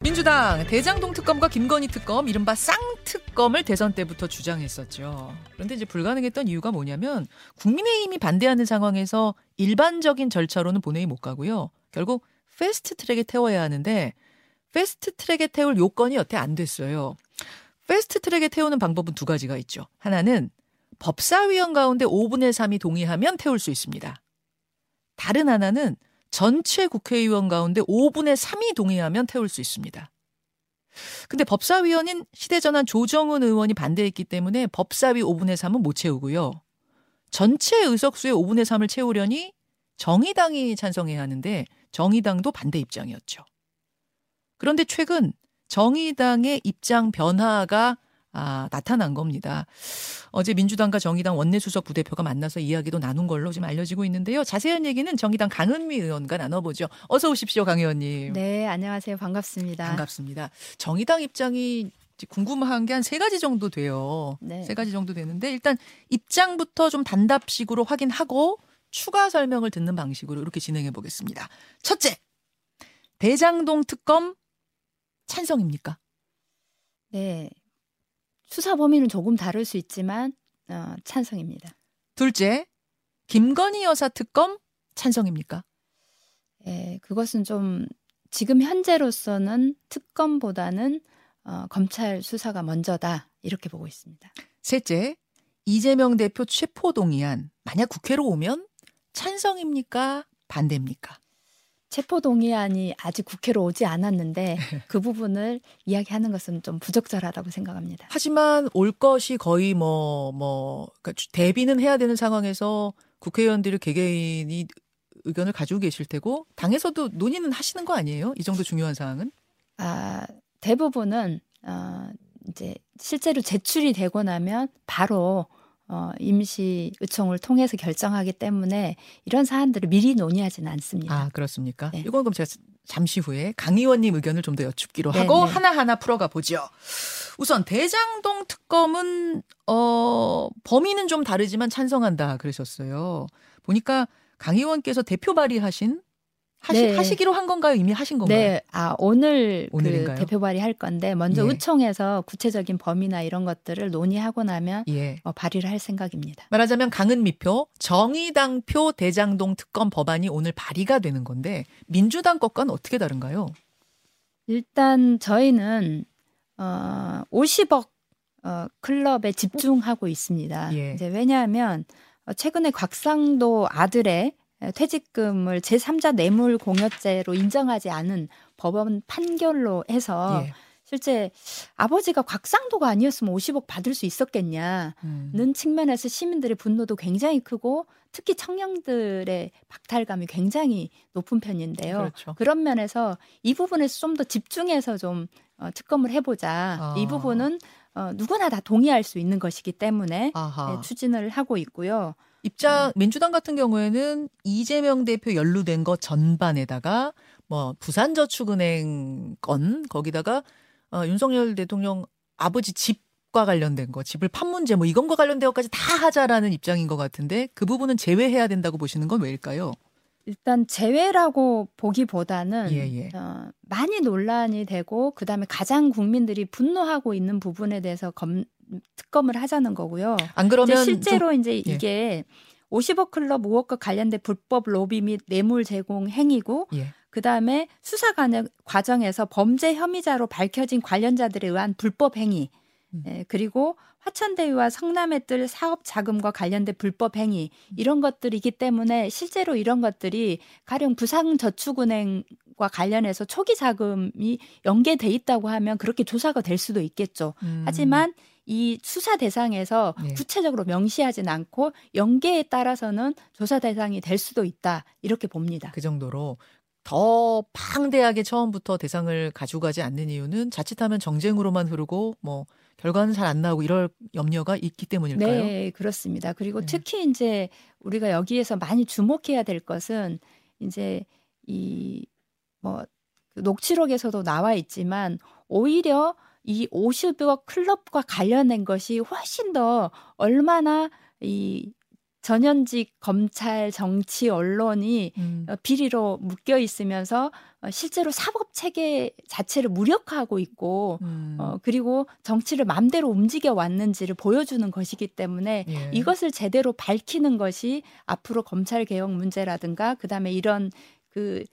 민주당 대장동 특검과 김건희 특검 이른바 쌍특검을 대선 때부터 주장했었죠. 그런데 이제 불가능했던 이유가 뭐냐면 국민의힘이 반대하는 상황에서 일반적인 절차로는 본회의 못 가고요. 결국 패스트 트랙에 태워야 하는데 패스트 트랙에 태울 요건이 여태 안 됐어요. 패스트 트랙에 태우는 방법은 두 가지가 있죠. 하나는 법사위원 가운데 5분의 3이 동의하면 태울 수 있습니다. 다른 하나는 전체 국회의원 가운데 5분의 3이 동의하면 태울 수 있습니다. 근데 법사위원인 시대전환 조정은 의원이 반대했기 때문에 법사위 5분의 3은 못 채우고요. 전체 의석수의 5분의 3을 채우려니 정의당이 찬성해야 하는데 정의당도 반대 입장이었죠. 그런데 최근 정의당의 입장 변화가 아, 나타난 겁니다. 어제 민주당과 정의당 원내수석 부대표가 만나서 이야기도 나눈 걸로 지금 알려지고 있는데요. 자세한 얘기는 정의당 강은미 의원과 나눠보죠. 어서 오십시오, 강 의원님. 네, 안녕하세요. 반갑습니다. 반갑습니다. 정의당 입장이 궁금한 게 한 세 가지 정도 돼요. 네. 세 가지 정도 되는데 일단 입장부터 좀 단답식으로 확인하고 추가 설명을 듣는 방식으로 이렇게 진행해 보겠습니다. 첫째, 대장동 특검 찬성입니까? 네. 수사 범위는 조금 다를 수 있지만 어, 찬성입니다. 둘째, 김건희 여사 특검 찬성입니까? 예, 그것은 좀 지금 현재로서는 특검보다는 어, 검찰 수사가 먼저다 이렇게 보고 있습니다. 셋째, 이재명 대표 체포 동의안 만약 국회로 오면 찬성입니까? 반대입니까? 체포 동의안이 아직 국회로 오지 않았는데 그 부분을 이야기하는 것은 좀 부적절하다고 생각합니다. 하지만 올 것이 거의 뭐, 뭐, 그러니까 대비는 해야 되는 상황에서 국회의원들이 개개인이 의견을 가지고 계실 테고, 당에서도 논의는 하시는 거 아니에요? 이 정도 중요한 사항은? 아, 대부분은, 어, 이제 실제로 제출이 되고 나면 바로 어, 임시 의총을 통해서 결정하기 때문에 이런 사안들을 미리 논의하지는 않습니다. 아, 그렇습니까? 네. 이건 그럼 제가 잠시 후에 강 의원님 의견을 좀 더 여쭙기로 네, 하고 네. 하나하나 풀어가 보죠. 우선 대장동 특검은 어 범위는 좀 다르지만 찬성한다 그러셨어요. 보니까 강 의원께서 대표 발의하신 하시, 네. 하시 기로 한 건가요? 이미 하신 건가요? 네, 아 오늘 오늘인가요? 그 대표 발의할 건데 먼저 예. 의총에서 구체적인 범위나 이런 것들을 논의하고 나면 예. 어, 발의를 할 생각입니다. 말하자면 강은미표 정의당표 대장동 특검 법안이 오늘 발의가 되는 건데 민주당 것과는 어떻게 다른가요? 일단 저희는 어 50억 어 클럽에 집중하고 있습니다. 예. 이제 왜냐하면 어, 최근에 곽상도 아들의 퇴직금을 제3자 뇌물 공여죄로 인정하지 않은 법원 판결로 해서 예. 실제 아버지가 곽상도가 아니었으면 50억 받을 수 있었겠냐는 음. 측면에서 시민들의 분노도 굉장히 크고 특히 청년들의 박탈감이 굉장히 높은 편인데요. 그렇죠. 그런 면에서 이 부분에서 좀 더 집중해서 좀 어, 특검을 해보자. 아. 이 부분은 어, 누구나 다 동의할 수 있는 것이기 때문에. 네, 추진을 하고 있고요. 입장 민주당 같은 경우에는 이재명 대표 연루된 거 전반에다가 뭐 부산저축은행 건 거기다가 어, 윤석열 대통령 아버지 집과 관련된 거 집을 판 문제 뭐 이건과 관련된 것까지 다 하자라는 입장인 것 같은데 그 부분은 제외해야 된다고 보시는 건 왜일까요? 일단 제외라고 보기보다는 예, 예. 어, 많이 논란이 되고 그다음에 가장 국민들이 분노하고 있는 부분에 대해서 검, 특검을 하자는 거고요. 안 이제 그러면 실제로 이제 예. 이게 50억 클럽 의혹과 관련된 불법 로비 및 뇌물 제공 행위고 좀, 예. 그다음에 수사 과정- 과정에서 범죄 혐의자로 밝혀진 관련자들에 의한 불법 행위 음. 예, 그리고 화천대유와 성남의뜰 사업 자금과 관련된 불법 행위 이런 것들이기 때문에 실제로 이런 것들이 가령 부산저축은행과 관련해서 초기 자금이 연계돼 있다고 하면 그렇게 조사가 될 수도 있겠죠. 음. 하지만 이 수사 대상에서 네. 구체적으로 명시하진 않고 연계에 따라서는 조사 대상이 될 수도 있다 이렇게 봅니다. 그 정도로 더 방대하게 처음부터 대상을 가져가지 않는 이유는 자칫하면 정쟁으로만 흐르고 뭐 결과는 잘 안 나오고 이럴 염려가 있기 때문일까요? 네, 그렇습니다. 그리고 네. 특히 이제 우리가 여기에서 많이 주목해야 될 것은 이제 이뭐 그 녹취록에서도 나와 있지만 오히려 이 50억 클럽과 관련된 것이 훨씬 더 얼마나 이 전현직 검찰, 정치, 언론이 음. 어, 비리로 묶여 있으면서 어, 실제로 사법 체계 자체를 무력화하고 있고 음. 어, 그리고 정치를 맘대로 움직여 왔는지를 보여주는 것이기 때문에 예. 이것을 제대로 밝히는 것이 앞으로 검찰 개혁 문제라든가 그 다음에 이런 그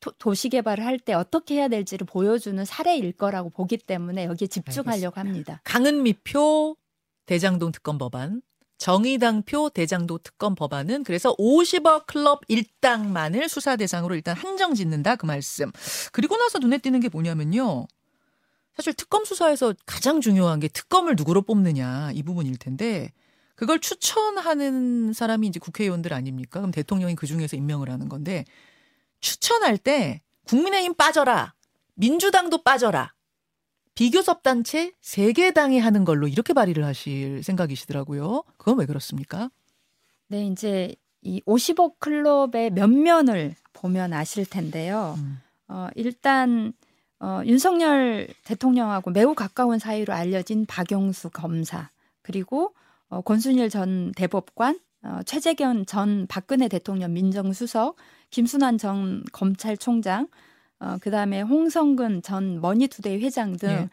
도, 시 개발을 할 때 어떻게 해야 될지를 보여주는 사례일 거라고 보기 때문에 여기에 집중하려고 합니다. 강은미표 대장동 특검 법안, 정의당표 대장동 특검 법안은 그래서 50억 클럽 일당만을 수사 대상으로 일단 한정 짓는다 그 말씀. 그리고 나서 눈에 띄는 게 뭐냐면요. 사실 특검 수사에서 가장 중요한 게 특검을 누구로 뽑느냐 이 부분일 텐데 그걸 추천하는 사람이 이제 국회의원들 아닙니까? 그럼 대통령이 그 중에서 임명을 하는 건데 추천할 때 국민의힘 빠져라. 민주당도 빠져라. 비교섭 단체 세개 당이 하는 걸로 이렇게 발의를 하실 생각이시더라고요. 그건 왜 그렇습니까? 네, 이제 이 50억 클럽의 면면을 보면 아실 텐데요. 음. 어, 일단 어, 윤석열 대통령하고 매우 가까운 사이로 알려진 박용수 검사 그리고 어, 권순일 전 대법관, 어, 최재견 전 박근혜 대통령 민정수석, 김수남 전 검찰총장, 어, 그 다음에 홍선근 전 머니투데이 회장 등 예.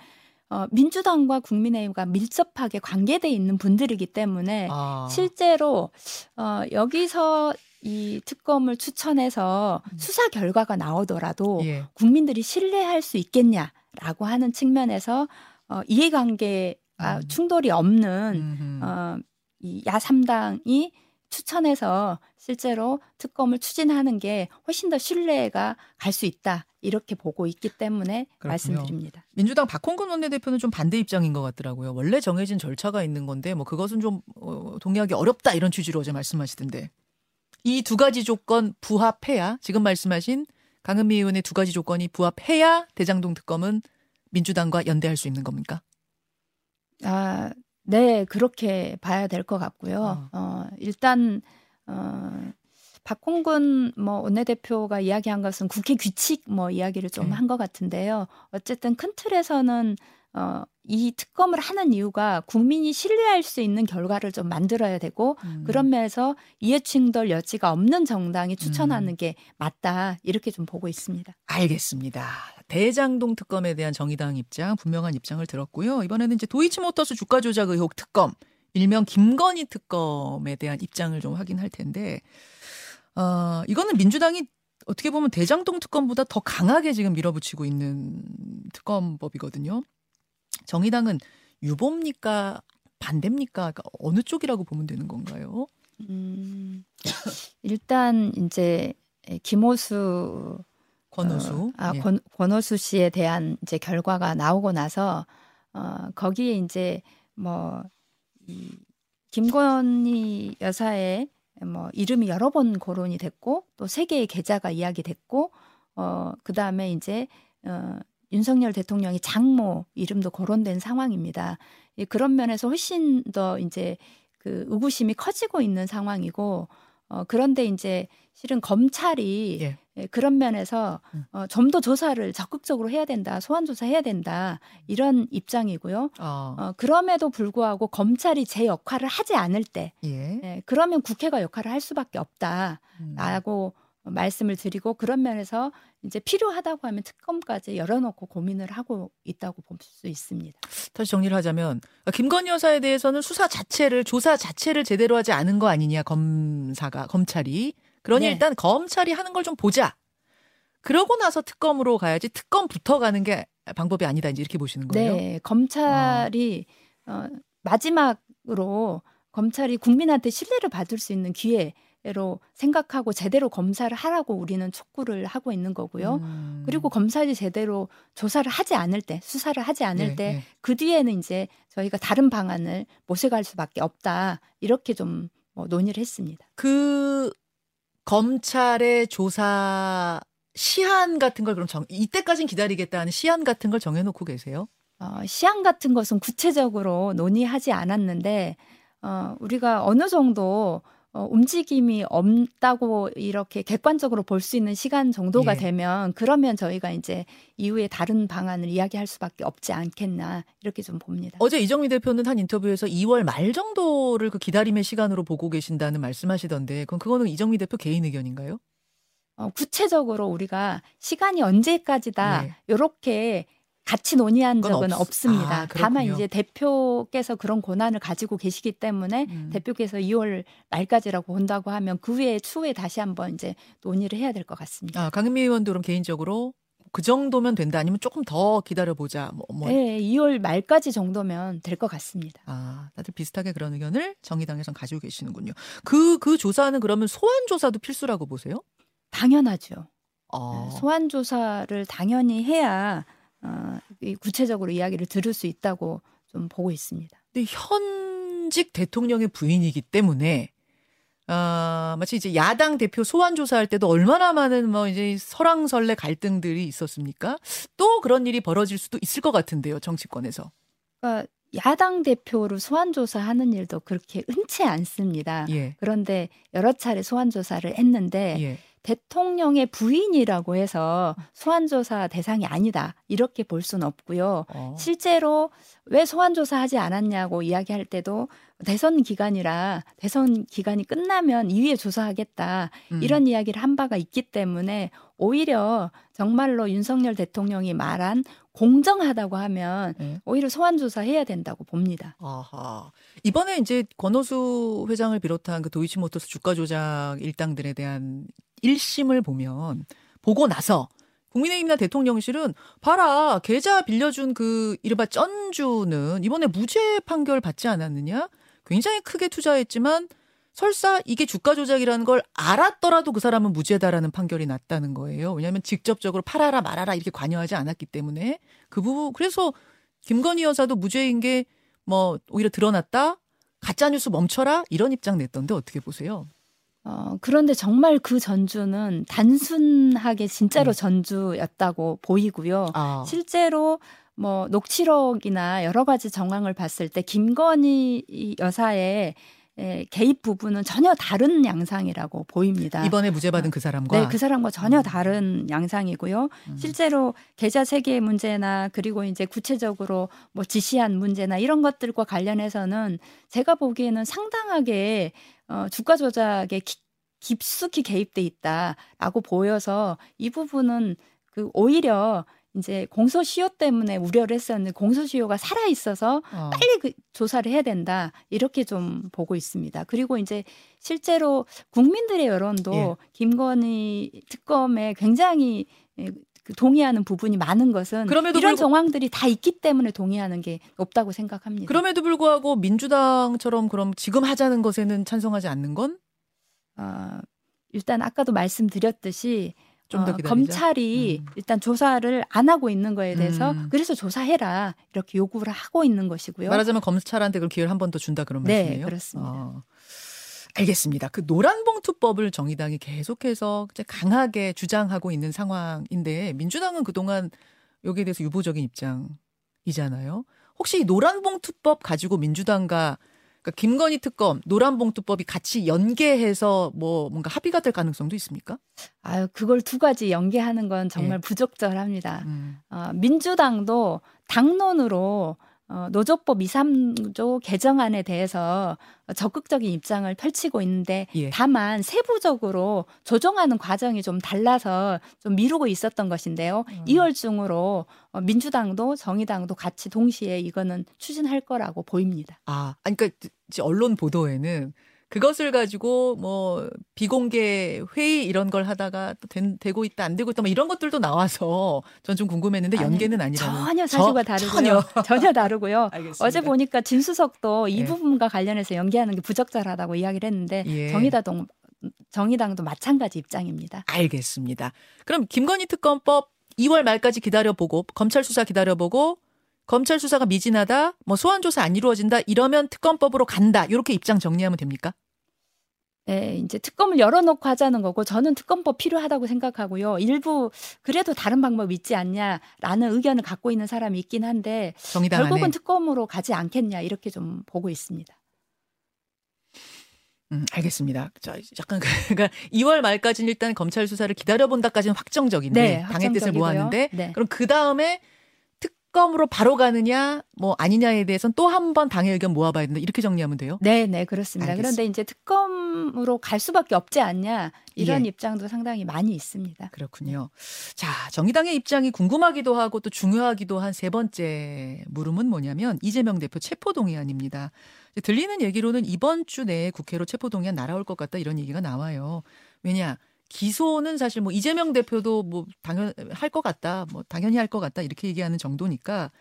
어, 민주당과 국민의힘과 밀접하게 관계돼 있는 분들이기 때문에 아. 실제로 어, 여기서 이 특검을 추천해서 음. 수사 결과가 나오더라도 예. 국민들이 신뢰할 수 있겠냐라고 하는 측면에서 어, 이해관계가 음. 충돌이 없는 음흠. 어, 이 야삼당이 추천해서 실제로 특검을 추진하는 게 훨씬 더 신뢰가 갈 수 있다 이렇게 보고 있기 때문에 그렇군요. 말씀드립니다. 민주당 박홍근 원내대표는 좀 반대 입장인 것 같더라고요. 원래 정해진 절차가 있는 건데 뭐 그것은 좀 어, 동의하기 어렵다 이런 취지로 어제 말씀하시던데 이 두 가지 조건 부합해야 지금 말씀하신 강은미 의원의 두 가지 조건이 부합해야 대장동 특검은 민주당과 연대할 수 있는 겁니까? 아, 네, 그렇게 봐야 될 것 같고요. 어. 어, 일단 어, 박홍근 뭐 원내대표가 이야기한 것은 국회 규칙 뭐 이야기를 좀 네. 한것 같은데요. 어쨌든 큰 틀에서는 어, 이 특검을 하는 이유가 국민이 신뢰할 수 있는 결과를 좀 만들어야 되고 음. 그런 면에서 이해충돌 여지가 없는 정당이 추천하는 음. 게 맞다 이렇게 좀 보고 있습니다. 알겠습니다. 대장동 특검에 대한 정의당 입장, 분명한 입장을 들었고요. 이번에는 이제 도이치모터스 주가 조작 의혹 특검, 일명 김건희 특검에 대한 입장을 좀 확인할 텐데, 어, 이거는 민주당이 어떻게 보면 대장동 특검보다 더 강하게 지금 밀어붙이고 있는 특검법이거든요. 정의당은 유보입니까? 반대입니까? 그러니까 어느 쪽이라고 보면 되는 건가요? 음, 일단 이제 김호수 권오수. 어, 아, 예. 권, 권오수 씨에 대한 이제 결과가 나오고 나서 어, 거기에 이제 뭐 이 김건희 여사의 뭐 이름이 여러 번 거론이 됐고 또 세 개의 계좌가 이야기됐고 어 그다음에 이제 어 윤석열 대통령이 장모 이름도 거론된 상황입니다. 예, 그런 면에서 훨씬 더 이제 그 의구심이 커지고 있는 상황이고 어 그런데 이제 실은 검찰이 예. 예, 그런 면에서 음. 어, 좀 더 조사를 적극적으로 해야 된다, 소환 조사해야 된다 이런 입장이고요. 어, 어, 그럼에도 불구하고 검찰이 제 역할을 하지 않을 때, 예. 예, 그러면 국회가 역할을 할 수밖에 없다라고 음. 말씀을 드리고 그런 면에서 이제 필요하다고 하면 특검까지 열어놓고 고민을 하고 있다고 볼 수 있습니다. 다시 정리를 하자면 그러니까 김건희 여사에 대해서는 수사 자체를 조사 자체를 제대로 하지 않은 거 아니냐 검사가 검찰이 그러니 네. 일단 검찰이 하는 걸 좀 보자. 그러고 나서 특검으로 가야지 특검부터 가는 게 방법이 아니다 이제 이렇게 보시는 거예요. 네, 검찰이 어, 마지막으로 검찰이 국민한테 신뢰를 받을 수 있는 기회 로 생각하고 제대로 검사를 하라고 우리는 촉구를 하고 있는 거고요. 음. 그리고 검찰이 제대로 조사를 하지 않을 때, 수사를 하지 않을 네, 때, 네. 그 뒤에는 이제 저희가 다른 방안을 모색할 수밖에 없다. 이렇게 좀 뭐 논의를 했습니다. 그 검찰의 조사 시한 같은 걸 그럼 정 이때까지는 기다리겠다는 시한 같은 걸 정해놓고 계세요? 어, 시한 같은 것은 구체적으로 논의하지 않았는데 어, 우리가 어느 정도 어, 움직임이 없다고 이렇게 객관적으로 볼 수 있는 시간 정도가 예. 되면 그러면 저희가 이제 이후에 다른 방안을 이야기할 수밖에 없지 않겠나 이렇게 좀 봅니다. 어제 이정미 대표는 한 인터뷰에서 2월 말 정도를 그 기다림의 시간으로 보고 계신다는 말씀하시던데 그건 그거는 이정미 대표 개인 의견인가요? 어, 구체적으로 우리가 시간이 언제까지다 예. 요렇게 같이 논의한 적은 없- 없습니다. 아, 다만. 이제 대표께서 그런 권한을 가지고 계시기 때문에 음. 대표께서 2월 말까지라고 본다고 하면 그 후에 추후에 다시 한번 이제 논의를 해야 될 것 같습니다. 아, 강은미 의원도 그럼 개인적으로 그 정도면 된다 아니면 조금 더 기다려보자. 뭐, 뭐. 네, 2월 말까지 정도면 될 것 같습니다. 아, 다들 비슷하게 그런 의견을 정의당에선 가지고 계시는군요. 그, 그 조사는 그러면 소환 조사도 필수라고 보세요? 당연하죠. 아, 소환 조사를 당연히 해야 어, 이 구체적으로 이야기를 들을 수 있다고 좀 보고 있습니다. 근데 현직 대통령의 부인이기 때문에 아, 마치 이제 야당 대표 소환 조사할 때도 얼마나 많은 뭐 이제 설왕설래 갈등들이 있었습니까? 또 그런 일이 벌어질 수도 있을 것 같은데요, 정치권에서. 그러니까 야당 대표를 소환 조사하는 일도 그렇게 흔치 않습니다. 예. 그런데 여러 차례 소환 조사를 했는데 예. 대통령의 부인이라고 해서 소환 조사 대상이 아니다 이렇게 볼 수는 없고요. 어. 실제로 왜 소환 조사 하지 않았냐고 이야기할 때도 대선 기간이라 대선 기간이 끝나면 이후에 조사하겠다 음. 이런 이야기를 한 바가 있기 때문에 오히려 정말로 윤석열 대통령이 말한 공정하다고 하면 예. 오히려 소환 조사 해야 된다고 봅니다. 아하. 이번에 이제 권오수 회장을 비롯한 그 도이치모터스 주가 조작 일당들에 대한 1심을 보면 보고 나서 국민의힘이나 대통령실은 봐라 계좌 빌려준 그 이른바 쩐주는 이번에 무죄 판결 받지 않았느냐? 굉장히 크게 투자했지만 설사 이게 주가 조작이라는 걸 알았더라도 그 사람은 무죄다라는 판결이 났다는 거예요. 왜냐하면 직접적으로 팔아라 말아라 이렇게 관여하지 않았기 때문에 그 부분 그래서 김건희 여사도 무죄인 게 뭐 오히려 드러났다 가짜 뉴스 멈춰라 이런 입장 냈던데 어떻게 보세요? 어, 그런데 정말 그 전주는 단순하게 진짜로 네. 전주였다고 보이고요. 아, 실제로 뭐 녹취록이나 여러 가지 정황을 봤을 때 김건희 이 여사의 에, 개입 부분은 전혀 다른 양상이라고 보입니다. 이번에 무죄 받은 그 사람과 네, 그 사람과 전혀 음. 다른 양상이고요. 음. 실제로 계좌 세계 문제나 그리고 이제 구체적으로 뭐 지시한 문제나 이런 것들과 관련해서는 제가 보기에는 상당하게 어, 주가 조작에 기- 깊숙이 개입돼 있다라고 보여서 이 부분은 그 오히려 이제 공소시효 때문에 우려를 했었는데 공소시효가 살아 있어서 어. 빨리 그 조사를 해야 된다 이렇게 좀 보고 있습니다. 그리고 이제 실제로 국민들의 여론도 예. 김건희 특검에 굉장히 동의하는 부분이 많은 것은 그럼에도 이런 불구- 정황들이 다 있기 때문에 동의하는 게 높다고 생각합니다. 그럼에도 불구하고 민주당처럼 그럼 지금 하자는 것에는 찬성하지 않는 건좀더 어, 일단 아까도 말씀드렸듯이 어, 기다리자. 검찰이 음. 일단 조사를 안 하고 있는 거에 대해서 음. 그래서 조사해라 이렇게 요구를 하고 있는 것이고요. 말하자면 검찰한테 그럼 기회를 한 번 더 준다 그런 네, 말씀이에요? 그렇습니다. 어. 알겠습니다. 그 노란봉투법을 정의당이 계속해서 강하게 주장하고 있는 상황인데 민주당은 그동안 여기에 대해서 유보적인 입장이잖아요. 혹시 이 노란봉투법 가지고 민주당과 그러니까 김건희 특검, 노란봉투법이 같이 연계해서 뭐 뭔가 합의가 될 가능성도 있습니까? 아유, 그걸 두 가지 연계하는 건 정말 예. 부적절합니다. 음. 어, 민주당도 당론으로 어, 노조법 2, 3조 개정안에 대해서 적극적인 입장을 펼치고 있는데 예. 다만 세부적으로 조정하는 과정이 좀 달라서 좀 미루고 있었던 것인데요. 음. 2월 중으로 어, 민주당도 정의당도 같이 동시에 이거는 추진할 거라고 보입니다. 아, 그러니까 언론 보도에는 그것을 가지고 뭐 비공개 회의 이런 걸 하다가 또 된, 되고 있다 안 되고 있다 뭐 이런 것들도 나와서 전 좀 궁금했는데 연계는 아니라는 전혀 사실과 저- 다르고요. 전혀 다르고요. 알겠습니다. 어제 보니까 진수석도 이 예. 부분과 관련해서 연계하는 게 부적절하다고 이야기를 했는데 예. 정의당 정의당도 마찬가지 입장입니다. 알겠습니다. 그럼 김건희 특검법 2월 말까지 기다려보고 검찰 수사 기다려보고 검찰 수사가 미진하다, 뭐 소환 조사 안 이루어진다 이러면 특검법으로 간다 이렇게 입장 정리하면 됩니까? 네, 이제 특검을 열어놓고 하자는 거고 저는 특검법 필요하다고 생각하고요. 일부 그래도 다른 방법 있지 않냐라는 의견을 갖고 있는 사람이 있긴 한데 정의당 결국은. 특검으로 가지 않겠냐 이렇게 좀 보고 있습니다. 음, 알겠습니다. 자, 약간 그러니까 2월 말까지는 일단 검찰 수사를 기다려본다까지는 확정적인데 네, 당의 뜻을. 모았는데 네. 그럼 그 다음에 특검으로 바로 가느냐 뭐 아니냐에 대해서는 또 한 번 당의 의견 모아봐야 된다 이렇게 정리하면 돼요. 네, 네, 그렇습니다. 알겠습니다. 그런데 이제 특검으로 갈 수밖에 없지 않냐 이런 예. 입장도 상당히 많이 있습니다. 그렇군요. 자, 정의당의 입장이 궁금하기도 하고 또 중요하기도 한 세 번째 물음은 뭐냐면 이재명 대표 체포동의안입니다. 들리는 얘기로는 이번 주 내에 국회로 체포동의안 날아올 것 같다 이런 얘기가 나와요. 왜냐? 기소는 사실 뭐 이재명 대표도 뭐 당연 할 것 같다, 뭐 당연히 할 것 같다 이렇게 얘기하는 정도니까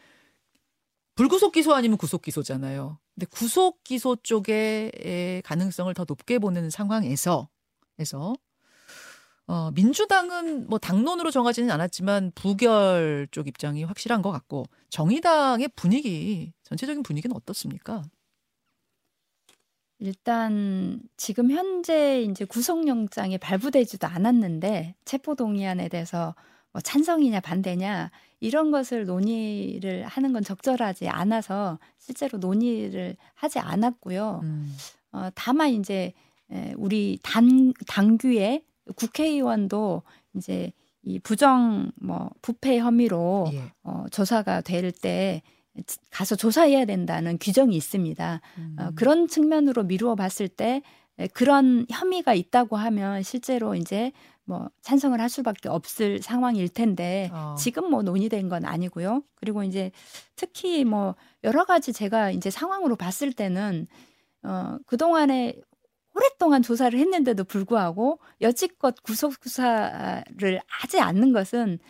불구속 기소 아니면 구속 기소잖아요. 근데 구속 기소 쪽의 가능성을 더 높게 보는 상황에서 에서 어, 민주당은 뭐 당론으로 정하지는 않았지만 부결 쪽 입장이 확실한 것 같고 정의당의 분위기 전체적인 분위기는 어떻습니까? 일단 지금 현재 이제 구속영장이 발부되지도 않았는데 체포동의안에 대해서 뭐 찬성이냐 반대냐 이런 것을 논의를 하는 건 적절하지 않아서 실제로 논의를 하지 않았고요. 음, 어, 다만 이제 에, 우리 당 당규에 국회의원도 이제 이 부정 뭐 부패 혐의로 예. 어, 조사가 될 때 가서 조사해야 된다는 규정이 있습니다. 음, 어, 그런 측면으로 미루어 봤을 때 에, 그런 혐의가 있다고 하면 실제로 이제 뭐 찬성을 할 수밖에 없을 상황일 텐데 어. 지금 뭐 논의된 건 아니고요. 그리고 이제 특히 뭐 여러 가지 제가 이제 상황으로 봤을 때는 어 그동안에 오랫동안 조사를 했는데도 불구하고 여지껏 구속 수사를 하지 않는 것은 어,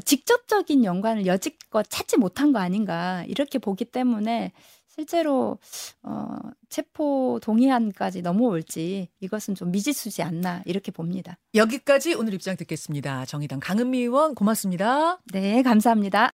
직접적인 연관을 여지껏 찾지 못한 거 아닌가 이렇게 보기 때문에 실제로 어, 체포 동의안까지 넘어올지 이것은 좀 미지수지 않나 이렇게 봅니다. 여기까지 오늘 입장 듣겠습니다. 정의당 강은미 의원 고맙습니다. 네, 감사합니다.